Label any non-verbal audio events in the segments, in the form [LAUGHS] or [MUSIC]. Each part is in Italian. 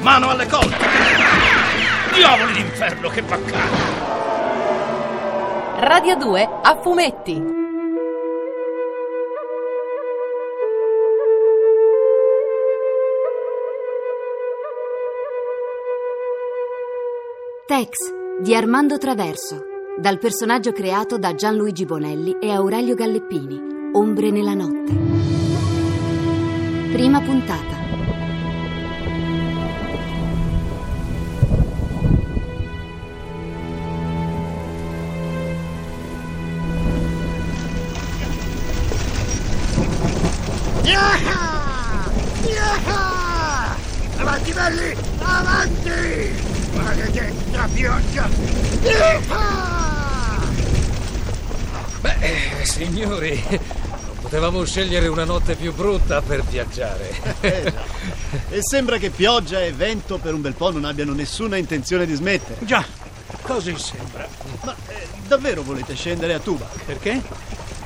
Mano alle colte! Diavoli d'inferno, che baccano! Radio 2 a fumetti. Tex di Armando Traverso, dal personaggio creato da Gianluigi Bonelli e Aurelio Galleppini, Ombre nella notte. Prima puntata. Avanti belli! Avanti! Maledetta pioggia! Beh, eh, signori, non potevamo scegliere una notte più brutta per viaggiare. E sembra che pioggia e vento per un bel po' non abbiano nessuna intenzione di smettere. Già, così sembra. Ma eh, davvero volete scendere a Tuba? Perché?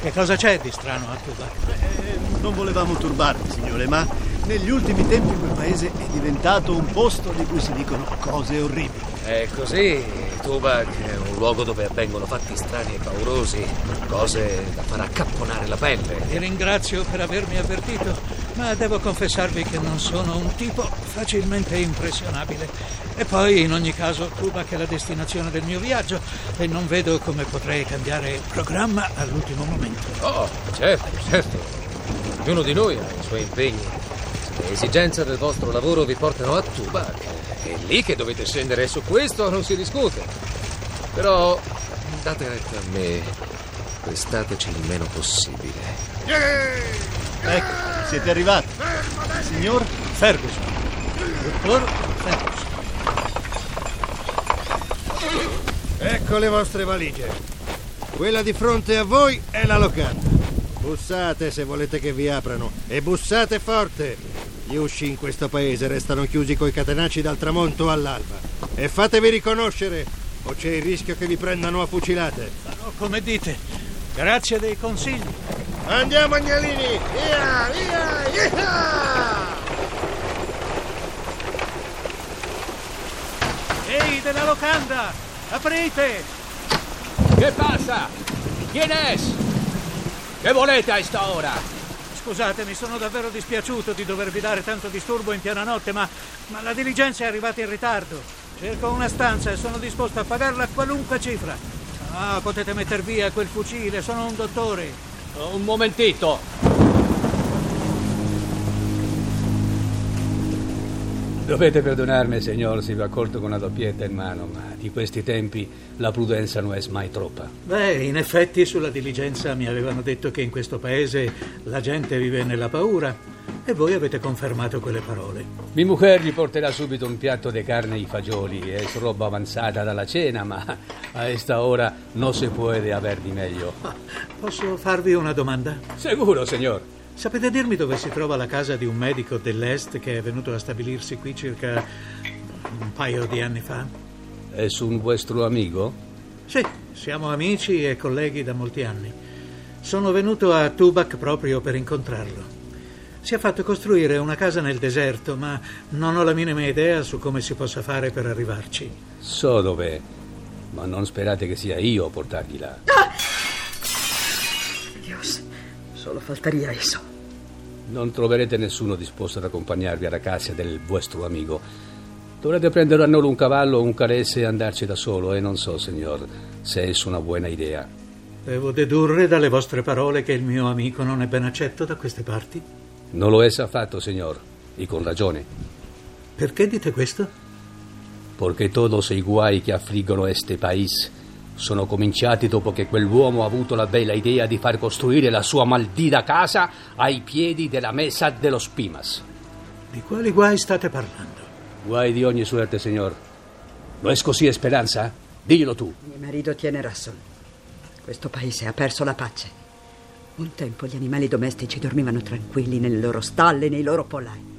Che cosa c'è di strano a Tuba? Eh, non volevamo turbarvi, signore, ma negli ultimi tempi quel paese è diventato un posto di cui si dicono cose orribili. È così, Tubac è un luogo dove avvengono fatti strani e paurosi, cose da far accapponare la pelle. Vi ringrazio per avermi avvertito, ma devo confessarvi che non sono un tipo facilmente impressionabile. E poi, in ogni caso, Tubac è la destinazione del mio viaggio e non vedo come potrei cambiare programma all'ultimo momento. Oh, certo, certo. Ognuno di noi ha i suoi impegni. Se le esigenze del vostro lavoro vi portano a Tubac, è lì che dovete scendere e su questo non si discute. Però date retta a me, prestateci il meno possibile. Ecco, siete arrivati. Signor? Ferguson. Dottor Ferguson. Ecco le vostre valigie. Quella di fronte a voi è la locanda. Bussate se volete che vi aprano e bussate forte. Gli usci in questo paese restano chiusi coi catenacci dal tramonto all'alba. E fatevi riconoscere o c'è il rischio che vi prendano a fucilate. Farò come dite. Grazie dei consigli. Andiamo agnolini! Via, via, via! Ehi, della locanda! Aprite! Che passa? Chi è? Che volete a sta ora? Scusatemi, sono davvero dispiaciuto di dovervi dare tanto disturbo in piena notte, ma, ma la diligenza è arrivata in ritardo. Cerco una stanza e sono disposto a pagarla a qualunque cifra. Ah, potete metter via quel fucile, sono un dottore. Un momentito. Dovete perdonarmi, signor, se vi ho accolto con una doppietta in mano, ma di questi tempi la prudenza non è mai troppa. Beh, in effetti sulla diligenza mi avevano detto che in questo paese la gente vive nella paura e voi avete confermato quelle parole. Mia mujer gli porterà subito un piatto di carne e fagioli, è roba avanzata dalla cena, ma a questa ora non si può aver di meglio. Posso farvi una domanda? Sicuro, signor. Sapete dirmi dove si trova la casa di un medico dell'Est che è venuto a stabilirsi qui circa un paio di anni fa? È un vostro amico? Sì, siamo amici e colleghi da molti anni. Sono venuto a Tubac proprio per incontrarlo. Si è fatto costruire una casa nel deserto, ma non ho la minima idea su come si possa fare per arrivarci. So dov'è, ma non sperate che sia io a portarvi là. Dios, solo faltaría eso. Non troverete nessuno disposto ad accompagnarvi alla casa del vostro amico. Dovrete prendere a noi un cavallo o un caresse e andarci da solo, e non so, signor, se è una buona idea. Devo dedurre dalle vostre parole che il mio amico non è ben accetto da queste parti? Non lo è affatto, signor, e con ragione. Perché dite questo? Perché todos i guai che affliggono este país sono cominciati dopo che quell'uomo ha avuto la bella idea di far costruire la sua maldita casa ai piedi della mesa dello Spimas. Di quali guai state parlando? Guai di ogni suerte, signor. ¿No es così, Esperanza? Diglielo tu. Mio marito tiene razón. Questo paese ha perso la pace. Un tempo gli animali domestici dormivano tranquilli nelle loro stalle, nei loro polai.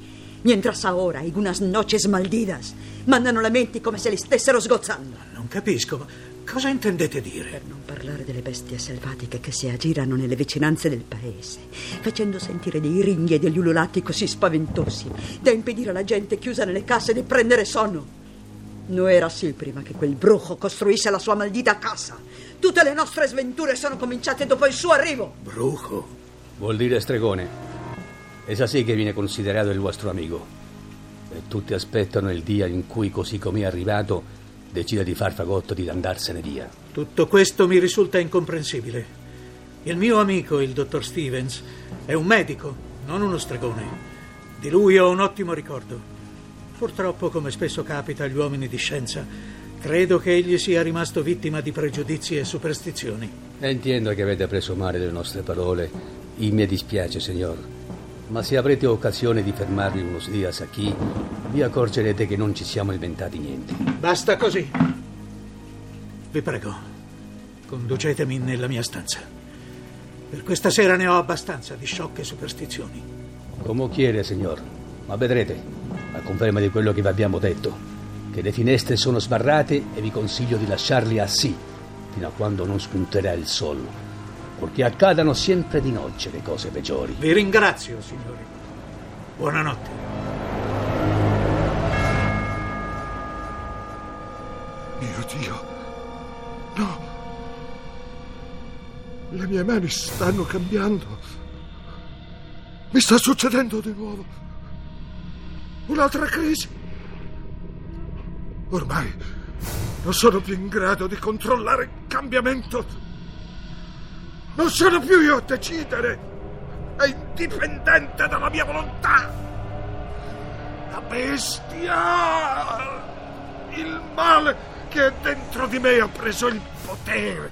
Mientras ahora, algunas noches maldidas, mandano lamenti come se li stessero sgozzando. Non capisco. Cosa intendete dire? Per non parlare delle bestie selvatiche che si aggirano nelle vicinanze del paese, facendo sentire dei ringhi e degli ululati così spaventosi da impedire alla gente chiusa nelle casse di prendere sonno. Non era sì prima che quel brujo costruisse la sua maldita casa. Tutte le nostre sventure sono cominciate dopo il suo arrivo. Brujo? Vuol dire stregone. È sì che viene considerato il vostro amico. E tutti aspettano il dia in cui, così come è arrivato, decide di far fagotto di andarsene via. Tutto questo mi risulta incomprensibile. Il mio amico, il dottor Stevens, è un medico, non uno stregone. Di lui ho un ottimo ricordo. Purtroppo, come spesso capita agli uomini di scienza, credo che egli sia rimasto vittima di pregiudizi e superstizioni. Entiendo che avete preso male le nostre parole. Il mi dispiace, signor. Ma se avrete occasione di fermarvi unos dias a qui, vi accorgerete che non ci siamo inventati niente. Basta così. Vi prego, conducetemi nella mia stanza. Per questa sera ne ho abbastanza di sciocche superstizioni. Come chiede, signor. Ma vedrete, a conferma di quello che vi abbiamo detto, che le finestre sono sbarrate e vi consiglio di lasciarli a sì, fino a quando non spunterà il sole, perché accadano sempre di notte le cose peggiori. Vi ringrazio, signori. Buonanotte. Mio Dio. No. Le mie mani stanno cambiando. Mi sta succedendo di nuovo. Un'altra crisi. Ormai non sono più in grado di controllare il cambiamento. Non sono più io a decidere. È indipendente dalla mia volontà. La bestia. Il male che dentro di me ha preso il potere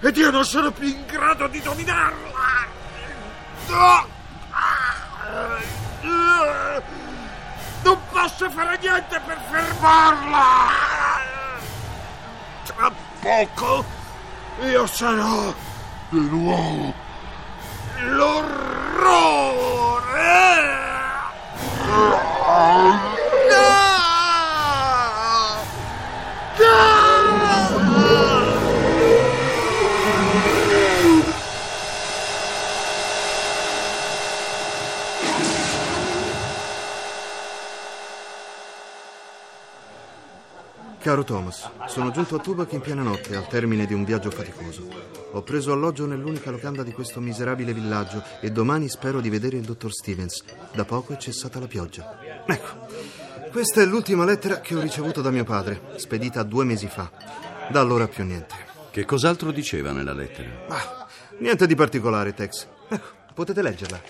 ed io non sono più in grado di dominarla. Non posso fare niente per fermarla. Tra poco io sarò di nuovo l'orrore. No! Caro Thomas, sono giunto a Tubac in piena notte, al termine di un viaggio faticoso. Ho preso alloggio nell'unica locanda di questo miserabile villaggio e domani spero di vedere il dottor Stevens. Da poco è cessata la pioggia. Ecco, questa è l'ultima lettera che ho ricevuto da mio padre, spedita due mesi fa. Da allora più niente. Che cos'altro diceva nella lettera? Ah, niente di particolare, Tex. Ecco, potete leggerla.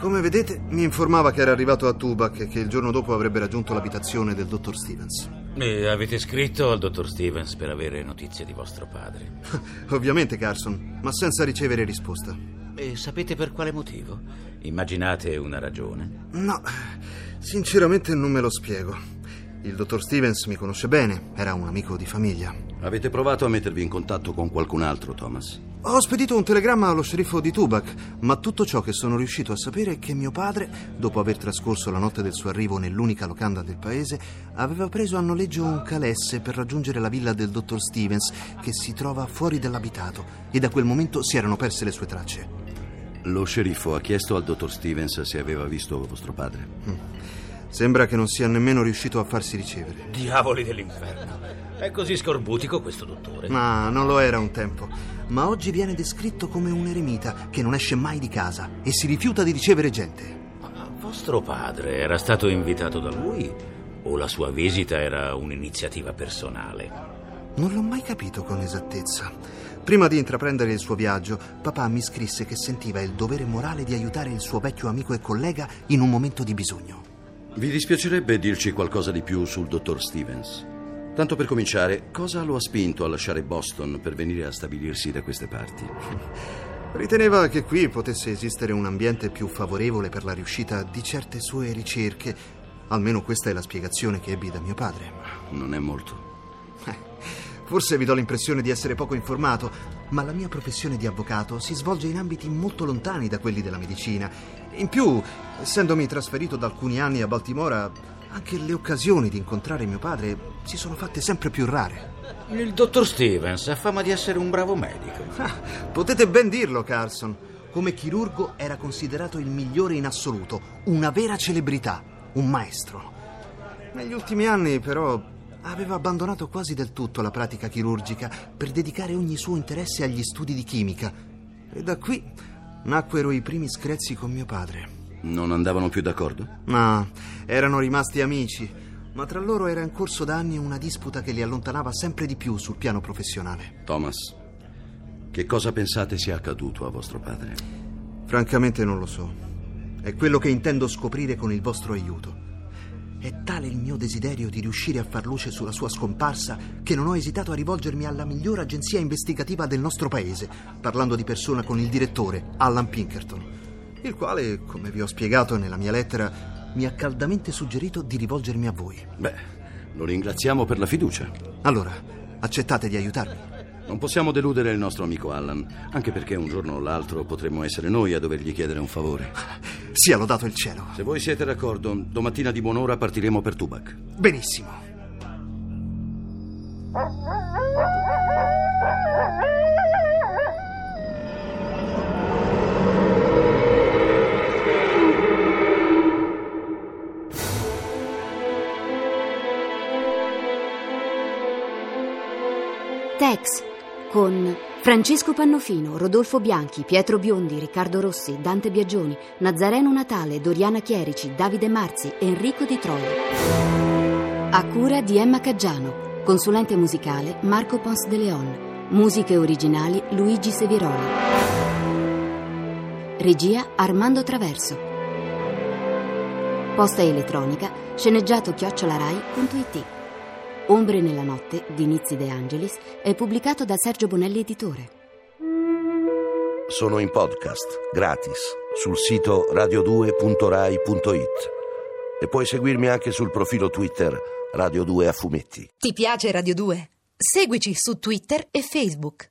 Come vedete, mi informava che era arrivato a Tubac e che il giorno dopo avrebbe raggiunto l'abitazione del dottor Stevens. E avete scritto al dottor Stevens per avere notizie di vostro padre? [LAUGHS] Ovviamente, Carson, ma senza ricevere risposta. E sapete per quale motivo? Immaginate una ragione? No, sinceramente non me lo spiego. Il dottor Stevens mi conosce bene, era un amico di famiglia. Avete provato a mettervi in contatto con qualcun altro, Thomas? Ho spedito un telegramma allo sceriffo di Tubac, ma tutto ciò che sono riuscito a sapere è che mio padre, dopo aver trascorso la notte del suo arrivo nell'unica locanda del paese, aveva preso a noleggio un calesse per raggiungere la villa del dottor Stevens, che si trova fuori dell'abitato, e da quel momento si erano perse le sue tracce. Lo sceriffo ha chiesto al dottor Stevens se aveva visto vostro padre. Mm. Sembra che non sia nemmeno riuscito a farsi ricevere. Diavoli dell'inferno. È così scorbutico questo dottore. Ma non lo era un tempo. Ma oggi viene descritto come un eremita che non esce mai di casa e si rifiuta di ricevere gente. Ma vostro padre era stato invitato da lui o la sua visita era un'iniziativa personale? Non l'ho mai capito con esattezza. Prima di intraprendere il suo viaggio, papà mi scrisse che sentiva il dovere morale di aiutare il suo vecchio amico e collega in un momento di bisogno. Vi dispiacerebbe dirci qualcosa di più sul dottor Stevens? Tanto per cominciare, cosa lo ha spinto a lasciare Boston per venire a stabilirsi da queste parti? [LAUGHS] Riteneva che qui potesse esistere un ambiente più favorevole per la riuscita di certe sue ricerche Almeno questa è la spiegazione che ebbi da mio padre. Non è molto. [LAUGHS] Forse vi do l'impressione di essere poco informato, ma la mia professione di avvocato si svolge in ambiti molto lontani da quelli della medicina. In più, essendomi trasferito da alcuni anni a Baltimora, anche le occasioni di incontrare mio padre si sono fatte sempre più rare. Il dottor Stevens ha fama di essere un bravo medico. [LAUGHS] Ah, potete ben dirlo, Carson. Come chirurgo era considerato il migliore in assoluto, una vera celebrità, un maestro. Negli ultimi anni, però, aveva abbandonato quasi del tutto la pratica chirurgica per dedicare ogni suo interesse agli studi di chimica. E da qui nacquero i primi screzi con mio padre. Non andavano più d'accordo? No, erano rimasti amici, ma tra loro era in corso da anni una disputa che li allontanava sempre di più sul piano professionale. Thomas, che cosa pensate sia accaduto a vostro padre? Francamente non lo so. È quello che intendo scoprire con il vostro aiuto. È tale il mio desiderio di riuscire a far luce sulla sua scomparsa che non ho esitato a rivolgermi alla migliore agenzia investigativa del nostro paese, parlando di persona con il direttore, Alan Pinkerton, il quale, come vi ho spiegato nella mia lettera, mi ha caldamente suggerito di rivolgermi a voi. Beh, lo ringraziamo per la fiducia. Allora, accettate di aiutarmi. Non possiamo deludere il nostro amico Allan, anche perché un giorno o l'altro potremmo essere noi a dovergli chiedere un favore. Sia lodato il cielo. Se voi siete d'accordo, domattina di buon'ora partiremo per Tubac. Benissimo. Tex con Francesco Pannofino, Rodolfo Bianchi, Pietro Biondi, Riccardo Rossi, Dante Biagioni, Nazareno Natale, Doriana Chierici, Davide Marzi, Enrico Di Troia. A cura di Emma Caggiano, consulente musicale Marco Pons de Leon, musiche originali Luigi Seviroli. Regia Armando Traverso. Posta elettronica sceneggiato chiocciolarai.it. Ombre nella notte di Nizzi De Angelis è pubblicato da Sergio Bonelli Editore. Sono in podcast, gratis, sul sito radio2.rai.it e puoi seguirmi anche sul profilo Twitter Radio 2 a fumetti. Ti piace Radio 2? Seguici su Twitter e Facebook.